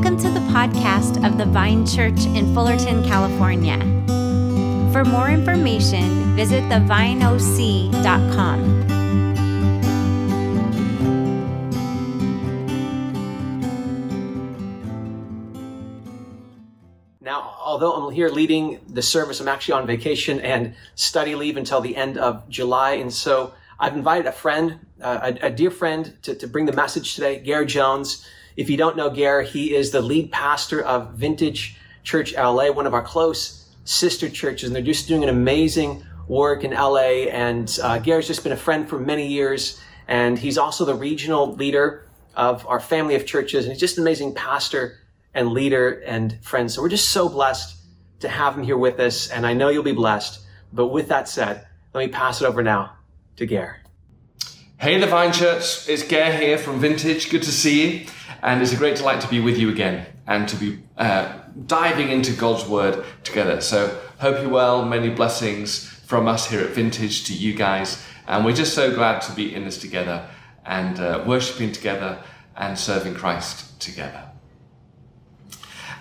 Welcome to the podcast of the Vine Church in Fullerton, California. For more information, visit thevineoc.com. Now, although I'm here leading the service, I'm actually on vacation and study leave until the end of July. And so I've invited a friend, uh, a, a, dear friend, to, to bring the message today, Gary Jones. If you don't know Ger, he is the lead pastor of Vintage Church LA, one of our close sister churches, and they're just doing an amazing work in LA. And uh, Ger's just been a friend for many years, and he's also the regional leader of our family of churches, and he's just an amazing pastor and leader and friend. So we're just so blessed to have him here with us, and I know you'll be blessed. But with that said, let me pass it over now to Ger. Hey, the Vine Church, it's Ger here from Vintage. Good to see you. And it's a great delight to be with you again and to be uh, diving into God's Word together. So, hope you're well. Many blessings from us here at Vintage to you guys. And we're just so glad to be in this together and uh, worshiping together and serving Christ together.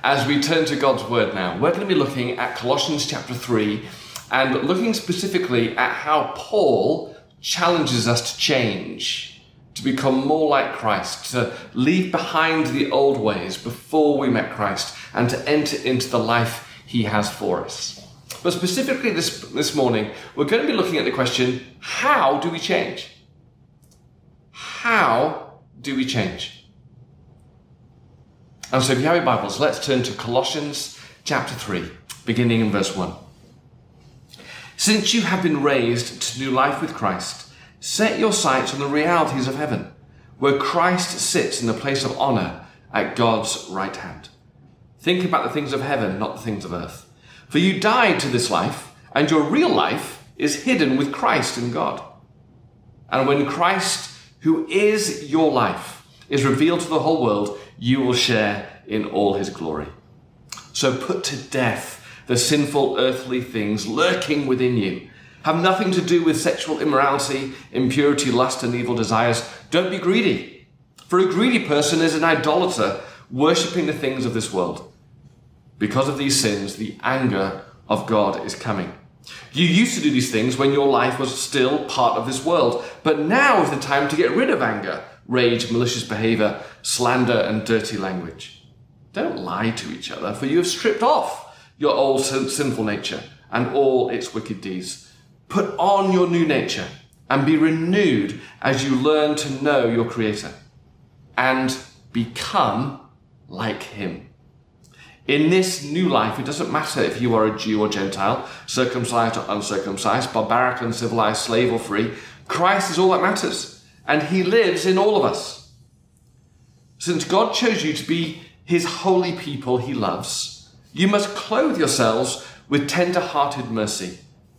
As we turn to God's Word now, we're going to be looking at Colossians chapter 3 and looking specifically at how Paul challenges us to change to become more like Christ, to leave behind the old ways before we met Christ, and to enter into the life He has for us. But specifically this, this morning, we're going to be looking at the question how do we change? How do we change? And so, if you have your Bibles, let's turn to Colossians chapter 3, beginning in verse 1. Since you have been raised to new life with Christ, Set your sights on the realities of heaven, where Christ sits in the place of honor at God's right hand. Think about the things of heaven, not the things of earth. For you died to this life, and your real life is hidden with Christ in God. And when Christ, who is your life, is revealed to the whole world, you will share in all his glory. So put to death the sinful earthly things lurking within you have nothing to do with sexual immorality, impurity, lust, and evil desires. Don't be greedy. For a greedy person is an idolater, worshipping the things of this world. Because of these sins, the anger of God is coming. You used to do these things when your life was still part of this world, but now is the time to get rid of anger, rage, malicious behavior, slander, and dirty language. Don't lie to each other, for you have stripped off your old sinful nature and all its wicked deeds. Put on your new nature and be renewed as you learn to know your Creator and become like Him. In this new life, it doesn't matter if you are a Jew or Gentile, circumcised or uncircumcised, barbaric, uncivilized, slave or free. Christ is all that matters, and He lives in all of us. Since God chose you to be His holy people He loves, you must clothe yourselves with tender hearted mercy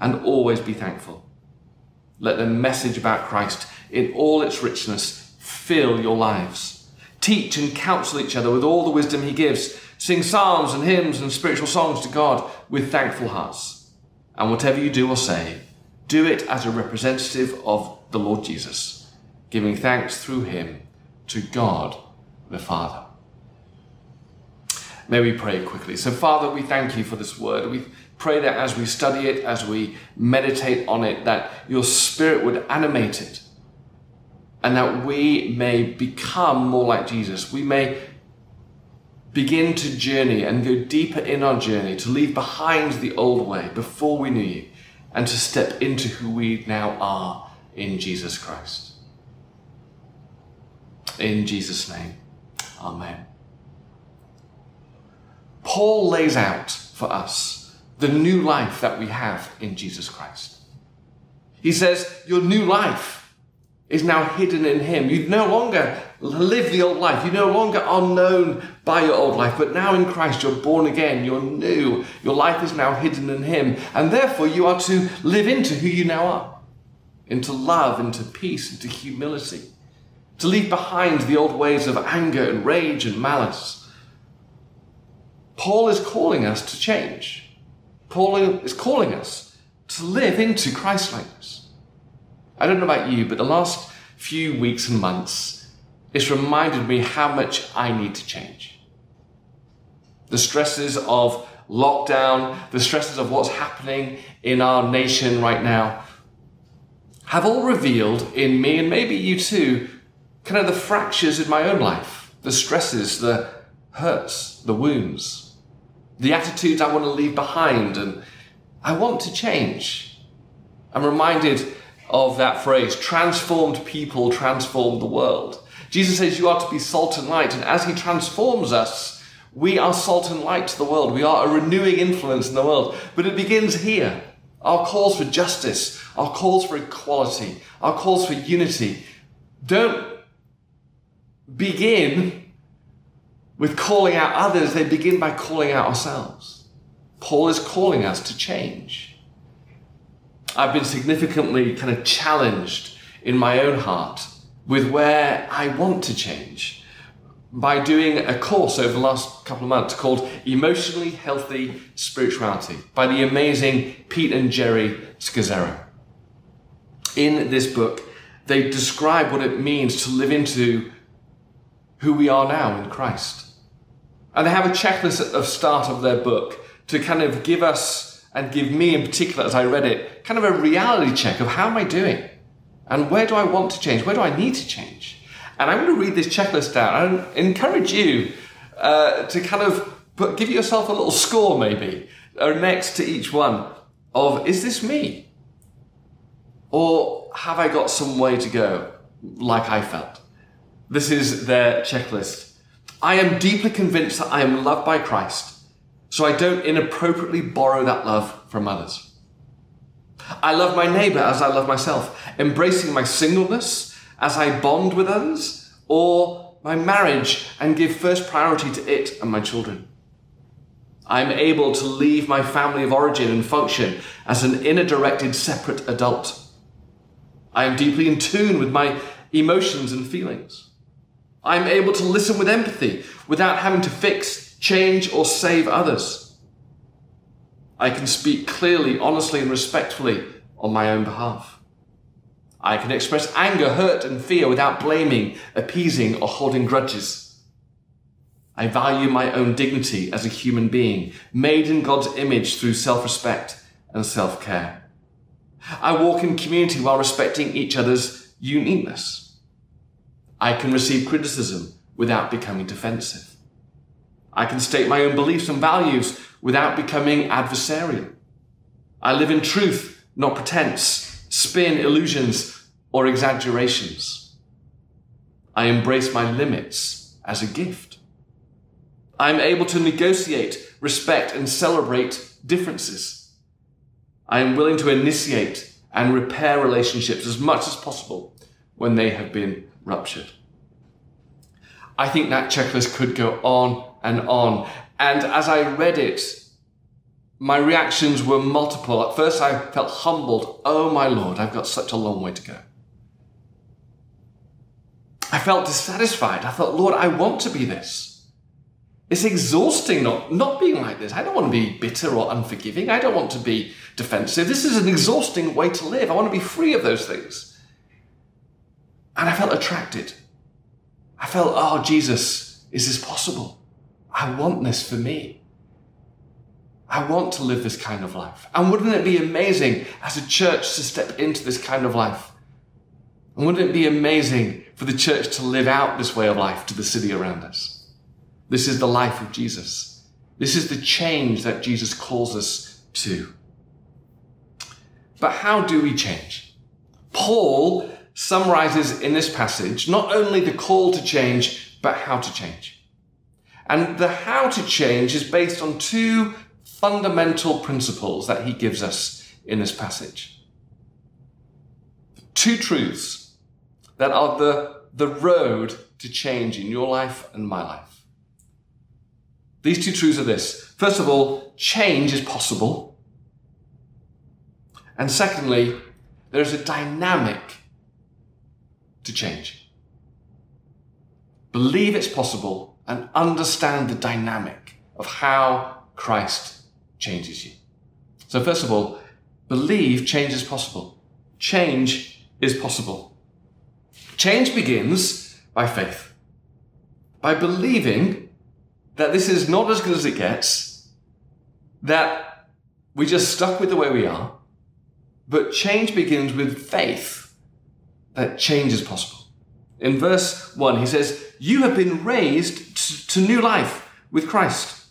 and always be thankful. Let the message about Christ in all its richness fill your lives. Teach and counsel each other with all the wisdom he gives. Sing psalms and hymns and spiritual songs to God with thankful hearts. And whatever you do or say, do it as a representative of the Lord Jesus, giving thanks through him to God the Father. May we pray quickly. So, Father, we thank you for this word. We pray that as we study it, as we meditate on it, that your spirit would animate it and that we may become more like Jesus. We may begin to journey and go deeper in our journey, to leave behind the old way before we knew you, and to step into who we now are in Jesus Christ. In Jesus' name, Amen. Paul lays out for us the new life that we have in Jesus Christ. He says, Your new life is now hidden in Him. You no longer live the old life. You no longer are known by your old life, but now in Christ you're born again, you're new. Your life is now hidden in Him, and therefore you are to live into who you now are into love, into peace, into humility. To leave behind the old ways of anger and rage and malice. Paul is calling us to change. Paul is calling us to live into Christlikeness. I don't know about you, but the last few weeks and months, it's reminded me how much I need to change. The stresses of lockdown, the stresses of what's happening in our nation right now, have all revealed in me, and maybe you too, kind of the fractures in my own life, the stresses, the hurts, the wounds, the attitudes I want to leave behind, and I want to change. I'm reminded of that phrase transformed people transform the world. Jesus says you are to be salt and light, and as He transforms us, we are salt and light to the world. We are a renewing influence in the world. But it begins here. Our calls for justice, our calls for equality, our calls for unity don't begin with calling out others, they begin by calling out ourselves. Paul is calling us to change. I've been significantly kind of challenged in my own heart with where I want to change by doing a course over the last couple of months called Emotionally Healthy Spirituality by the amazing Pete and Geri Scazzero. In this book, they describe what it means to live into who we are now in Christ. And they have a checklist at the start of their book to kind of give us and give me in particular as I read it, kind of a reality check of how am I doing? And where do I want to change? Where do I need to change? And I'm going to read this checklist down and encourage you uh, to kind of put, give yourself a little score maybe or next to each one of is this me? Or have I got some way to go like I felt? This is their checklist. I am deeply convinced that I am loved by Christ, so I don't inappropriately borrow that love from others. I love my neighbor as I love myself, embracing my singleness as I bond with others, or my marriage and give first priority to it and my children. I'm able to leave my family of origin and function as an inner directed separate adult. I am deeply in tune with my emotions and feelings. I'm able to listen with empathy without having to fix, change, or save others. I can speak clearly, honestly, and respectfully on my own behalf. I can express anger, hurt, and fear without blaming, appeasing, or holding grudges. I value my own dignity as a human being, made in God's image through self respect and self care. I walk in community while respecting each other's uniqueness. I can receive criticism without becoming defensive. I can state my own beliefs and values without becoming adversarial. I live in truth, not pretense spin illusions or exaggerations. I embrace my limits as a gift. I'm able to negotiate, respect, and celebrate differences. I am willing to initiate and repair relationships as much as possible when they have been ruptured. I think that checklist could go on and on. And as I read it, my reactions were multiple. At first, I felt humbled. Oh my Lord, I've got such a long way to go. I felt dissatisfied. I thought, Lord, I want to be this. It's exhausting not, not being like this. I don't want to be bitter or unforgiving. I don't want to be defensive. This is an exhausting way to live. I want to be free of those things. And I felt attracted. I felt, oh, Jesus, is this possible? I want this for me. I want to live this kind of life. And wouldn't it be amazing as a church to step into this kind of life? And wouldn't it be amazing for the church to live out this way of life to the city around us? This is the life of Jesus. This is the change that Jesus calls us to. But how do we change? Paul summarizes in this passage not only the call to change, but how to change. And the how to change is based on two fundamental principles that he gives us in this passage. Two truths that are the the road to change in your life and my life. These two truths are this. First of all, change is possible. And secondly, there's a dynamic to change. Believe it's possible and understand the dynamic of how Christ changes you. So, first of all, believe change is possible. Change is possible. Change begins by faith, by believing that this is not as good as it gets, that we're just stuck with the way we are, but change begins with faith that change is possible. In verse 1, he says, You have been raised to new life with Christ.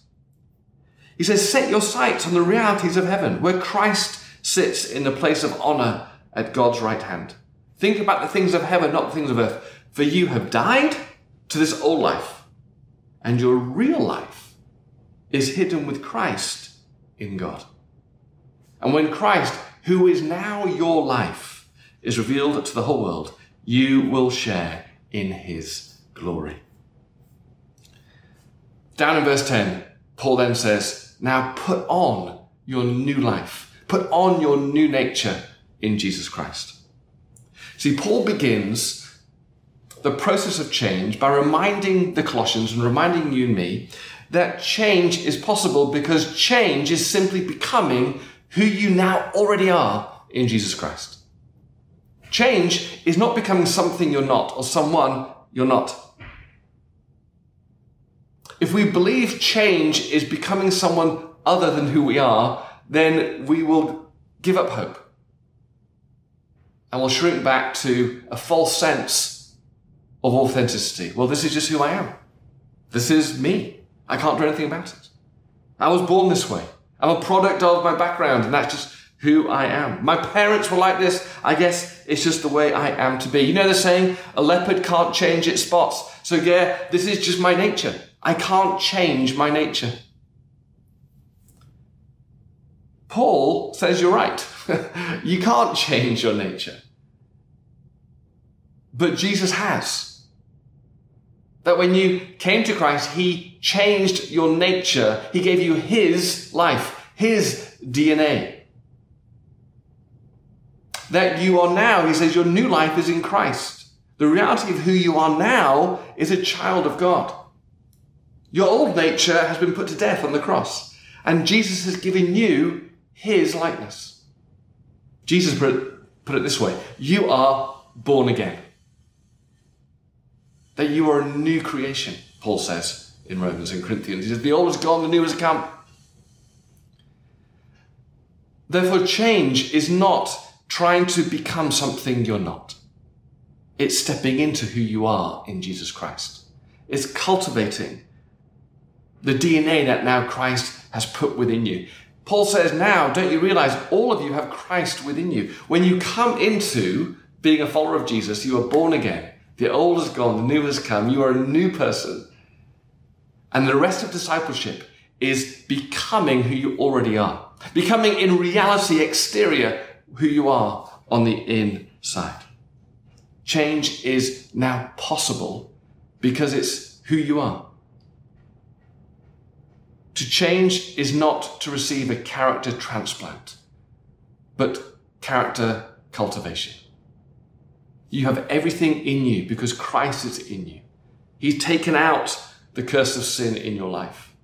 He says, Set your sights on the realities of heaven, where Christ sits in the place of honor at God's right hand. Think about the things of heaven, not the things of earth. For you have died to this old life, and your real life is hidden with Christ in God. And when Christ, who is now your life, is revealed to the whole world, you will share in his glory. Down in verse 10, Paul then says, Now put on your new life, put on your new nature in Jesus Christ. See, Paul begins the process of change by reminding the Colossians and reminding you and me that change is possible because change is simply becoming who you now already are in Jesus Christ. Change is not becoming something you're not or someone you're not. If we believe change is becoming someone other than who we are, then we will give up hope. And we'll shrink back to a false sense of authenticity. Well, this is just who I am. This is me. I can't do anything about it. I was born this way. I'm a product of my background, and that's just who I am. My parents were like this. I guess it's just the way I am to be. You know the saying, a leopard can't change its spots. So yeah, this is just my nature. I can't change my nature. Paul says you're right. you can't change your nature. But Jesus has. That when you came to Christ, He changed your nature. He gave you His life, His DNA that you are now, he says, your new life is in Christ. The reality of who you are now is a child of God. Your old nature has been put to death on the cross, and Jesus has given you his likeness. Jesus put it, put it this way you are born again. That you are a new creation, Paul says in Romans and Corinthians. He says, The old is gone, the new has come. Therefore, change is not trying to become something you're not. It's stepping into who you are in Jesus Christ. It's cultivating the DNA that now Christ has put within you. Paul says, now, don't you realize all of you have Christ within you? When you come into being a follower of Jesus, you are born again. The old is gone, the new has come. You are a new person. And the rest of discipleship is becoming who you already are. Becoming in reality exterior who you are on the inside. Change is now possible because it's who you are. To change is not to receive a character transplant, but character cultivation. You have everything in you because Christ is in you. He's taken out the curse of sin in your life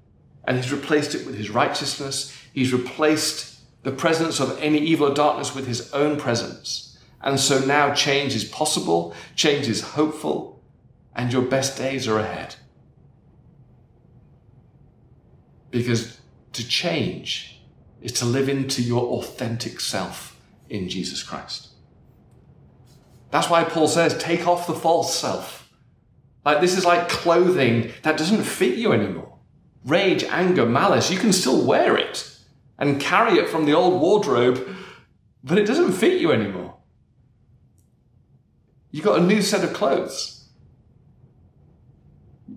and he's replaced it with his righteousness. He's replaced the presence of any evil or darkness with his own presence. And so now change is possible, change is hopeful, and your best days are ahead. Because to change is to live into your authentic self in Jesus Christ. That's why Paul says, take off the false self. Like this is like clothing that doesn't fit you anymore. Rage, anger, malice, you can still wear it and carry it from the old wardrobe, but it doesn't fit you anymore. You got a new set of clothes.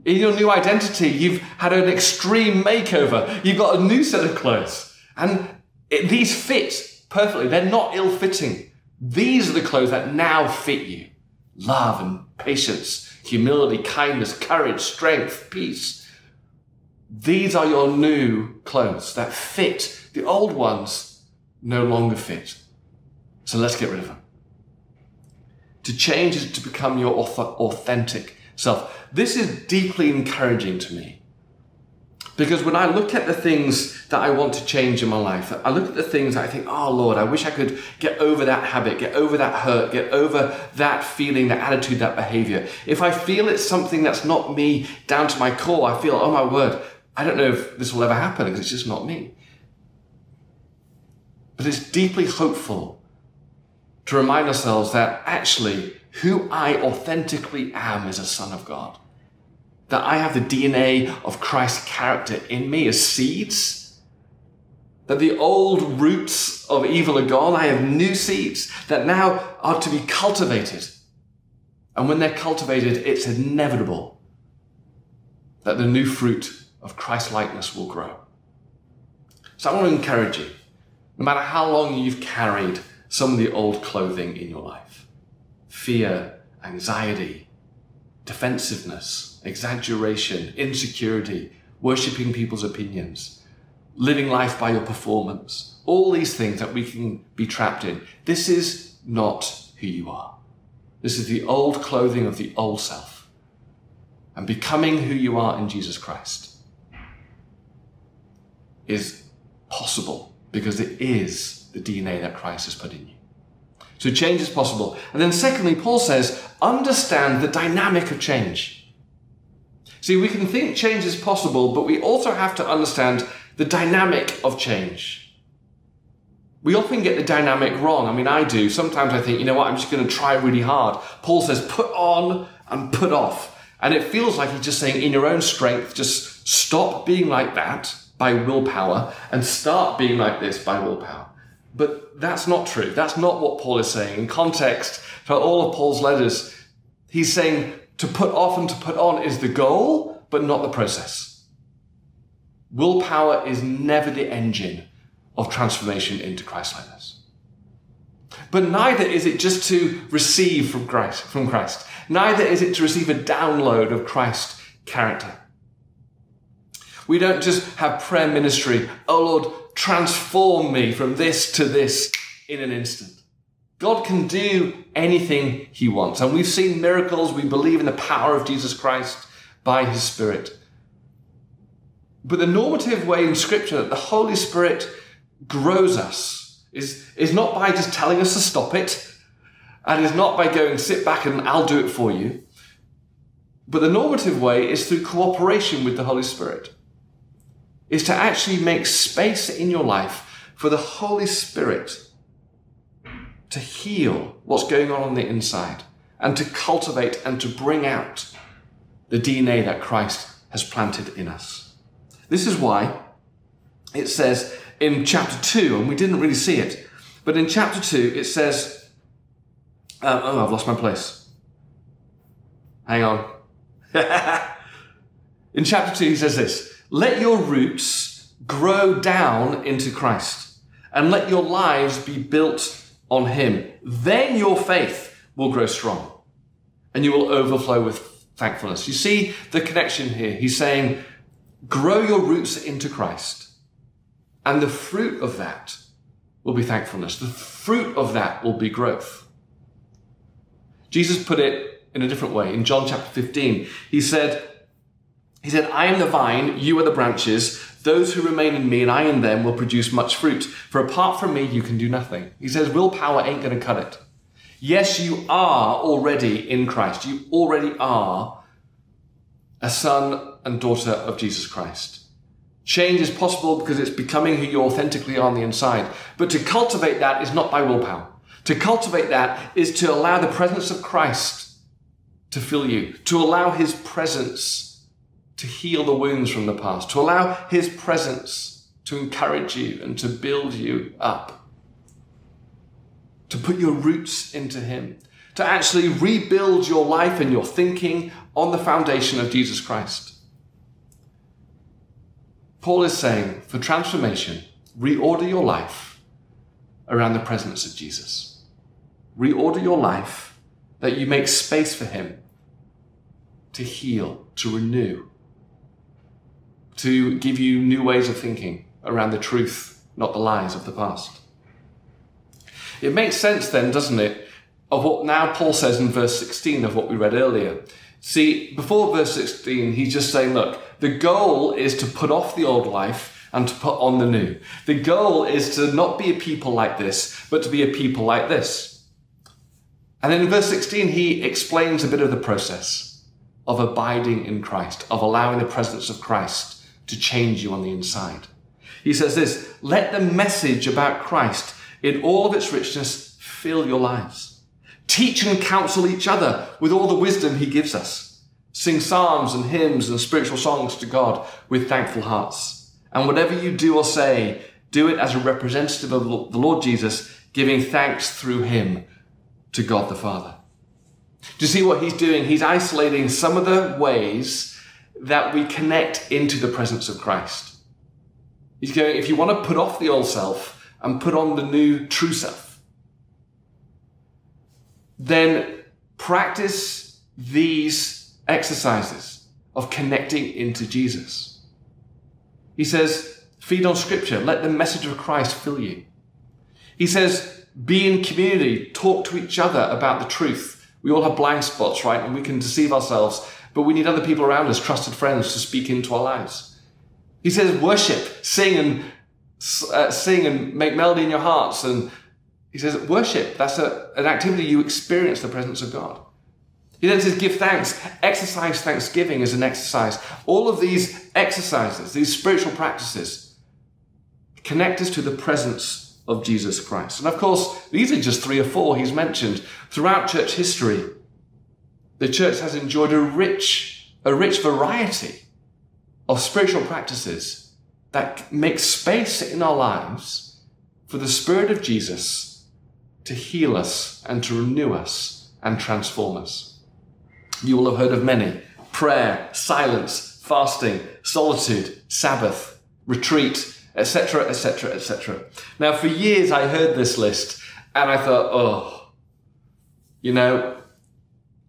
In your new identity, you've had an extreme makeover. You've got a new set of clothes. And it, these fit perfectly. They're not ill fitting. These are the clothes that now fit you. love and patience, humility, kindness, courage, strength, peace. These are your new clothes that fit. The old ones no longer fit. So let's get rid of them. To change is to become your authentic self. This is deeply encouraging to me. Because when I look at the things that I want to change in my life, I look at the things I think, oh Lord, I wish I could get over that habit, get over that hurt, get over that feeling, that attitude, that behavior. If I feel it's something that's not me down to my core, I feel, oh my word, I don't know if this will ever happen because it's just not me. But it's deeply hopeful to remind ourselves that actually who I authentically am is a son of God that I have the DNA of Christ's character in me as seeds. That the old roots of evil are gone. I have new seeds that now are to be cultivated. And when they're cultivated, it's inevitable that the new fruit of Christ likeness will grow. So I want to encourage you, no matter how long you've carried some of the old clothing in your life fear, anxiety, defensiveness, exaggeration, insecurity, worshipping people's opinions, living life by your performance, all these things that we can be trapped in. This is not who you are. This is the old clothing of the old self. And becoming who you are in Jesus Christ is possible because it is the DNA that Christ has put in you. So change is possible. And then secondly, Paul says, understand the dynamic of change. See, we can think change is possible, but we also have to understand the dynamic of change. We often get the dynamic wrong. I mean, I do. Sometimes I think, you know what, I'm just going to try really hard. Paul says, put on and put off. And it feels like he's just saying, in your own strength, just stop being like that by willpower and start being like this by willpower. But that's not true. That's not what Paul is saying. In context, for all of Paul's letters, he's saying, to put off and to put on is the goal, but not the process. Willpower is never the engine of transformation into Christlikeness. But neither is it just to receive from Christ, from Christ. Neither is it to receive a download of Christ's character. We don't just have prayer ministry, oh Lord, transform me from this to this in an instant. God can do anything he wants. And we've seen miracles. We believe in the power of Jesus Christ by his Spirit. But the normative way in Scripture that the Holy Spirit grows us is, is not by just telling us to stop it, and is not by going, sit back and I'll do it for you. But the normative way is through cooperation with the Holy Spirit, is to actually make space in your life for the Holy Spirit to heal what's going on on the inside and to cultivate and to bring out the DNA that Christ has planted in us. This is why it says in chapter 2, and we didn't really see it, but in chapter 2 it says, uh, oh, I've lost my place. Hang on. in chapter 2 he says this, let your roots grow down into Christ and let your lives be built on Him, then your faith will grow strong and you will overflow with thankfulness. You see the connection here. He's saying, grow your roots into Christ, and the fruit of that will be thankfulness. The fruit of that will be growth. Jesus put it in a different way. In John chapter 15, he said, he said, I am the vine, you are the branches. Those who remain in me and I in them will produce much fruit. For apart from me, you can do nothing. He says, willpower ain't going to cut it. Yes, you are already in Christ. You already are a son and daughter of Jesus Christ. Change is possible because it's becoming who you authentically are on the inside. But to cultivate that is not by willpower. To cultivate that is to allow the presence of Christ to fill you, to allow his presence to heal the wounds from the past, to allow His presence to encourage you and to build you up, to put your roots into Him, to actually rebuild your life and your thinking on the foundation of Jesus Christ. Paul is saying for transformation, reorder your life around the presence of Jesus. Reorder your life that you make space for Him to heal, to renew, to give you new ways of thinking around the truth, not the lies of the past. It makes sense then, doesn't it, of what now Paul says in verse 16 of what we read earlier. See, before verse 16, he's just saying, look, the goal is to put off the old life and to put on the new. The goal is to not be a people like this, but to be a people like this. And then in verse 16, he explains a bit of the process of abiding in Christ, of allowing the presence of Christ to change you on the inside. He says this, let the message about Christ in all of its richness fill your lives. Teach and counsel each other with all the wisdom he gives us. Sing psalms and hymns and spiritual songs to God with thankful hearts. And whatever you do or say, do it as a representative of the Lord Jesus, giving thanks through him to God the Father. Do you see what he's doing? He's isolating some of the ways that we connect into the presence of Christ. He's going, if you want to put off the old self and put on the new true self, then practice these exercises of connecting into Jesus. He says, feed on scripture, let the message of Christ fill you. He says, be in community, talk to each other about the truth. We all have blind spots, right? And we can deceive ourselves, but we need other people around us, trusted friends, to speak into our lives. He says, worship, sing and uh, sing and make melody in your hearts. And he says, worship, that's a, an activity you experience the presence of God. He then says, give thanks, exercise thanksgiving as an exercise. All of these exercises, these spiritual practices, connect us to the presence of Jesus Christ. And of course, these are just three or four he's mentioned. Throughout church history, the church has enjoyed a rich, a rich variety of spiritual practices that make space in our lives for the Spirit of Jesus to heal us and to renew us and transform us. You will have heard of many prayer, silence, fasting, solitude, Sabbath, retreat, etc., etc., etc. Now, for years I heard this list and I thought, oh, you know,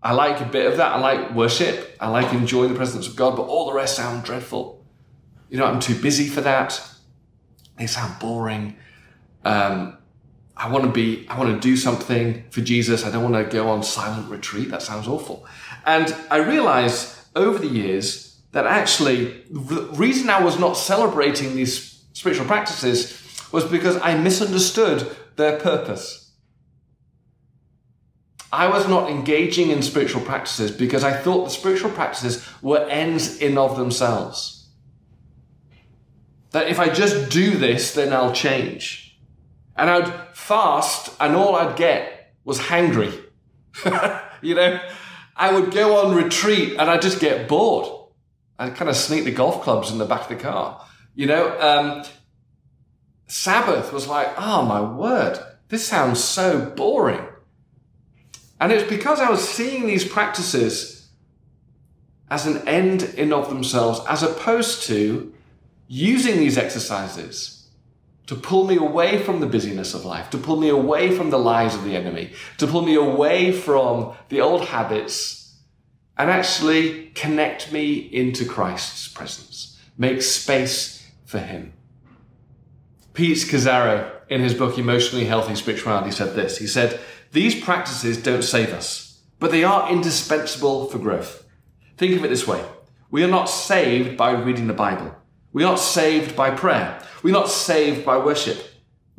I like a bit of that. I like worship. I like enjoying the presence of God, but all the rest sound dreadful. You know, I'm too busy for that. They sound boring. Um, I want to be, I want to do something for Jesus. I don't want to go on silent retreat. That sounds awful. And I realized over the years that actually the reason I was not celebrating these spiritual practices was because I misunderstood their purpose. I was not engaging in spiritual practices because I thought the spiritual practices were ends in of themselves. That if I just do this, then I'll change. And I'd fast, and all I'd get was hangry. you know, I would go on retreat and I'd just get bored. I'd kind of sneak the golf clubs in the back of the car. You know, um, Sabbath was like, oh my word, this sounds so boring. And it's because I was seeing these practices as an end in of themselves, as opposed to using these exercises to pull me away from the busyness of life, to pull me away from the lies of the enemy, to pull me away from the old habits and actually connect me into Christ's presence, make space for him. Pete Scazzero, in his book Emotionally Healthy Spirituality, said this. He said, These practices don't save us, but they are indispensable for growth. Think of it this way we are not saved by reading the Bible, we are not saved by prayer, we are not saved by worship.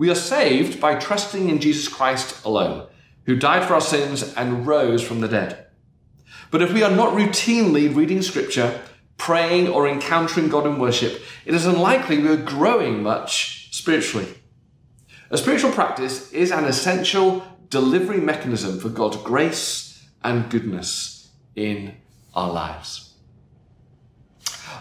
We are saved by trusting in Jesus Christ alone, who died for our sins and rose from the dead. But if we are not routinely reading scripture, praying or encountering God in worship, it is unlikely we are growing much spiritually. A spiritual practice is an essential delivery mechanism for God's grace and goodness in our lives.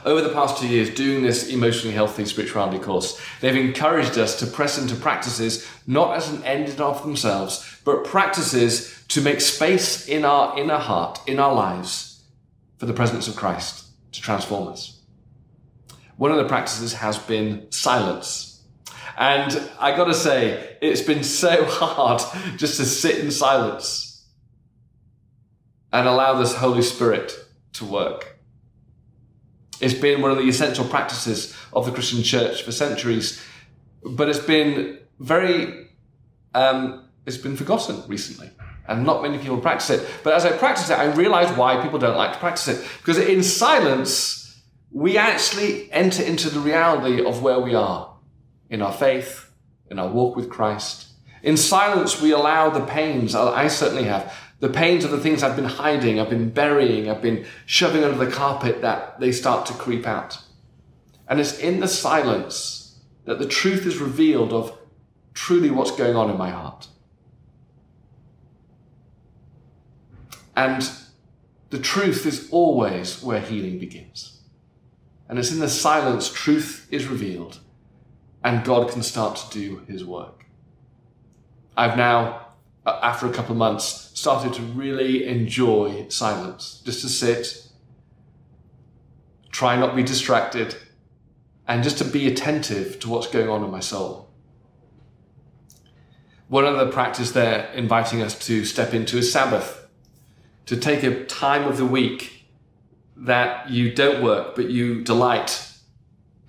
Over the past two years, doing this emotionally healthy spirituality course, they've encouraged us to press into practices not as an end in of themselves, but practices to make space in our inner heart, in our lives, for the presence of Christ to transform us. One of the practices has been silence. And I gotta say, it's been so hard just to sit in silence. and allow this Holy Spirit to work. It's been one of the essential practices of the Christian church for centuries, but it's been very, um, it's been forgotten recently. And not many people practice it. But as I practice it, I realize why people don't like to practice it. Because in silence, we actually enter into the reality of where we are in our faith, in our walk with Christ. In silence, we allow the pains, uh, I certainly have, the pains of the things I've been hiding, I've been burying, I've been shoving under the carpet that they start to creep out. And it's in the silence that the truth is revealed of truly what's going on in my heart. And the truth is always where healing begins. And it's in the silence truth is revealed and God can start to do his work. I've now uh, after a couple of months, started to really enjoy silence, just to sit, try not to be distracted, and just to be attentive to what's going on in my soul. One other practice they're inviting us to step into is Sabbath, to take a time of the week that you don't work, but you delight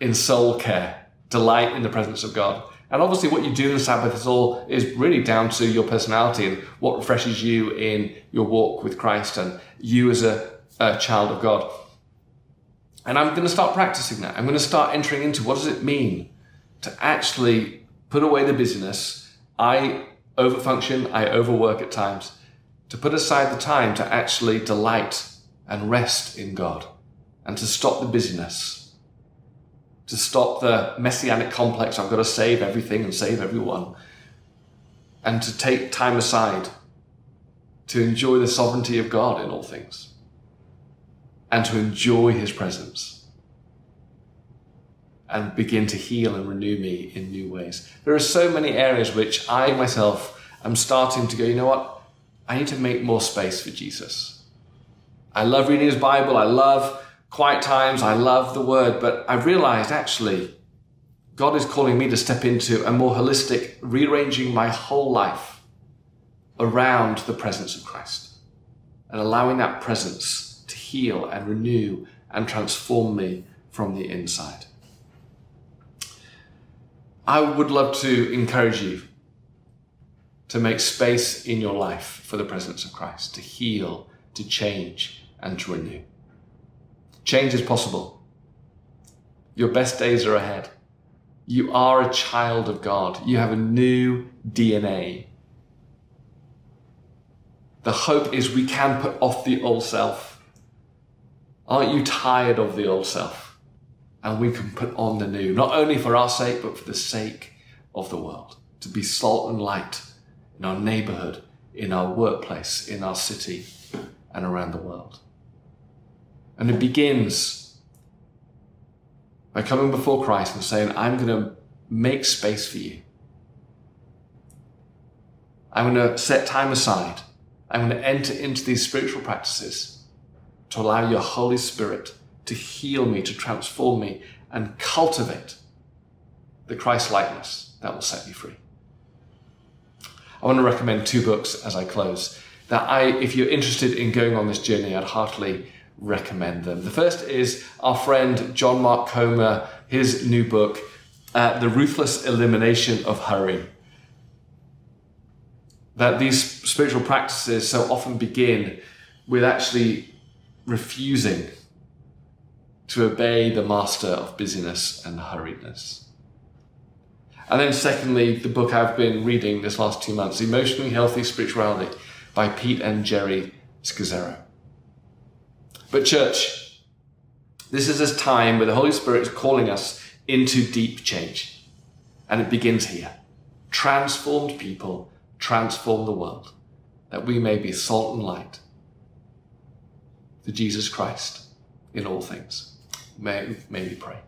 in soul care, delight in the presence of God. And obviously, what you do in the Sabbath is all is really down to your personality and what refreshes you in your walk with Christ and you as a, a child of God. And I'm going to start practicing that. I'm going to start entering into what does it mean to actually put away the busyness. I overfunction, I overwork at times. To put aside the time to actually delight and rest in God and to stop the busyness to stop the messianic complex, I've got to save everything and save everyone, and to take time aside to enjoy the sovereignty of God in all things, and to enjoy His presence, and begin to heal and renew me in new ways. There are so many areas which I myself am starting to go, you know what? I need to make more space for Jesus. I love reading His Bible, I love quiet times, I love the word, but I've realized actually God is calling me to step into a more holistic, rearranging my whole life around the presence of Christ and allowing that presence to heal and renew and transform me from the inside. I would love to encourage you to make space in your life for the presence of Christ, to heal, to change, and to renew. Change is possible. Your best days are ahead. You are a child of God. You have a new DNA. The hope is we can put off the old self. Aren't you tired of the old self? And we can put on the new, not only for our sake, but for the sake of the world. To be salt and light in our neighborhood, in our workplace, in our city, and around the world. And it begins by coming before Christ and saying, I'm going to make space for you. I'm going to set time aside. I'm going to enter into these spiritual practices to allow your Holy Spirit to heal me, to transform me, and cultivate the Christ likeness that will set me free. I want to recommend two books as I close that I, if you're interested in going on this journey, I'd heartily recommend them. The first is our friend John Mark Comer, his new book, uh, The Ruthless Elimination of Hurry. That these spiritual practices so often begin with actually refusing to obey the master of busyness and hurriedness. And then, secondly, the book I've been reading this last two months, Emotionally Healthy Spirituality by Pete and Geri Scazzero. But, church, this is a time where the Holy Spirit is calling us into deep change. And it begins here. Transformed people transform the world, that we may be salt and light for Jesus Christ in all things. May, may we pray.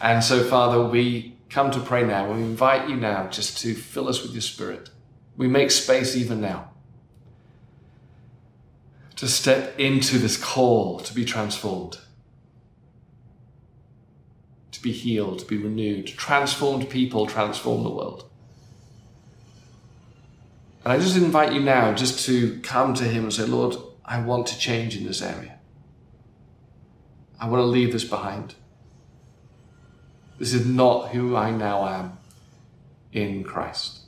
And so, Father, we come to pray now. We invite you now just to fill us with your Spirit. We make space even now to step into this call to be transformed, to be healed, to be renewed. Transformed people transform the world. And I just invite you now just to come to Him and say, Lord, I want to change in this area. I want to leave this behind. This is not who I now am in Christ.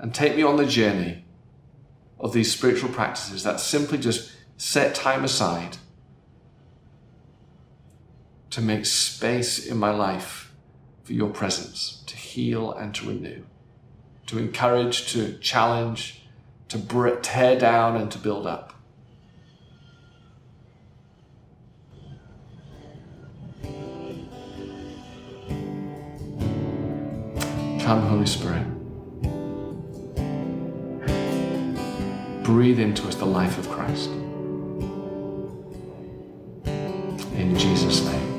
And take me on the journey of these spiritual practices that simply just set time aside to make space in my life for your presence, to heal and to renew, to encourage, to challenge, to tear down and to build up. Come, Holy Spirit. breathe into us the life of Christ. In Jesus' name.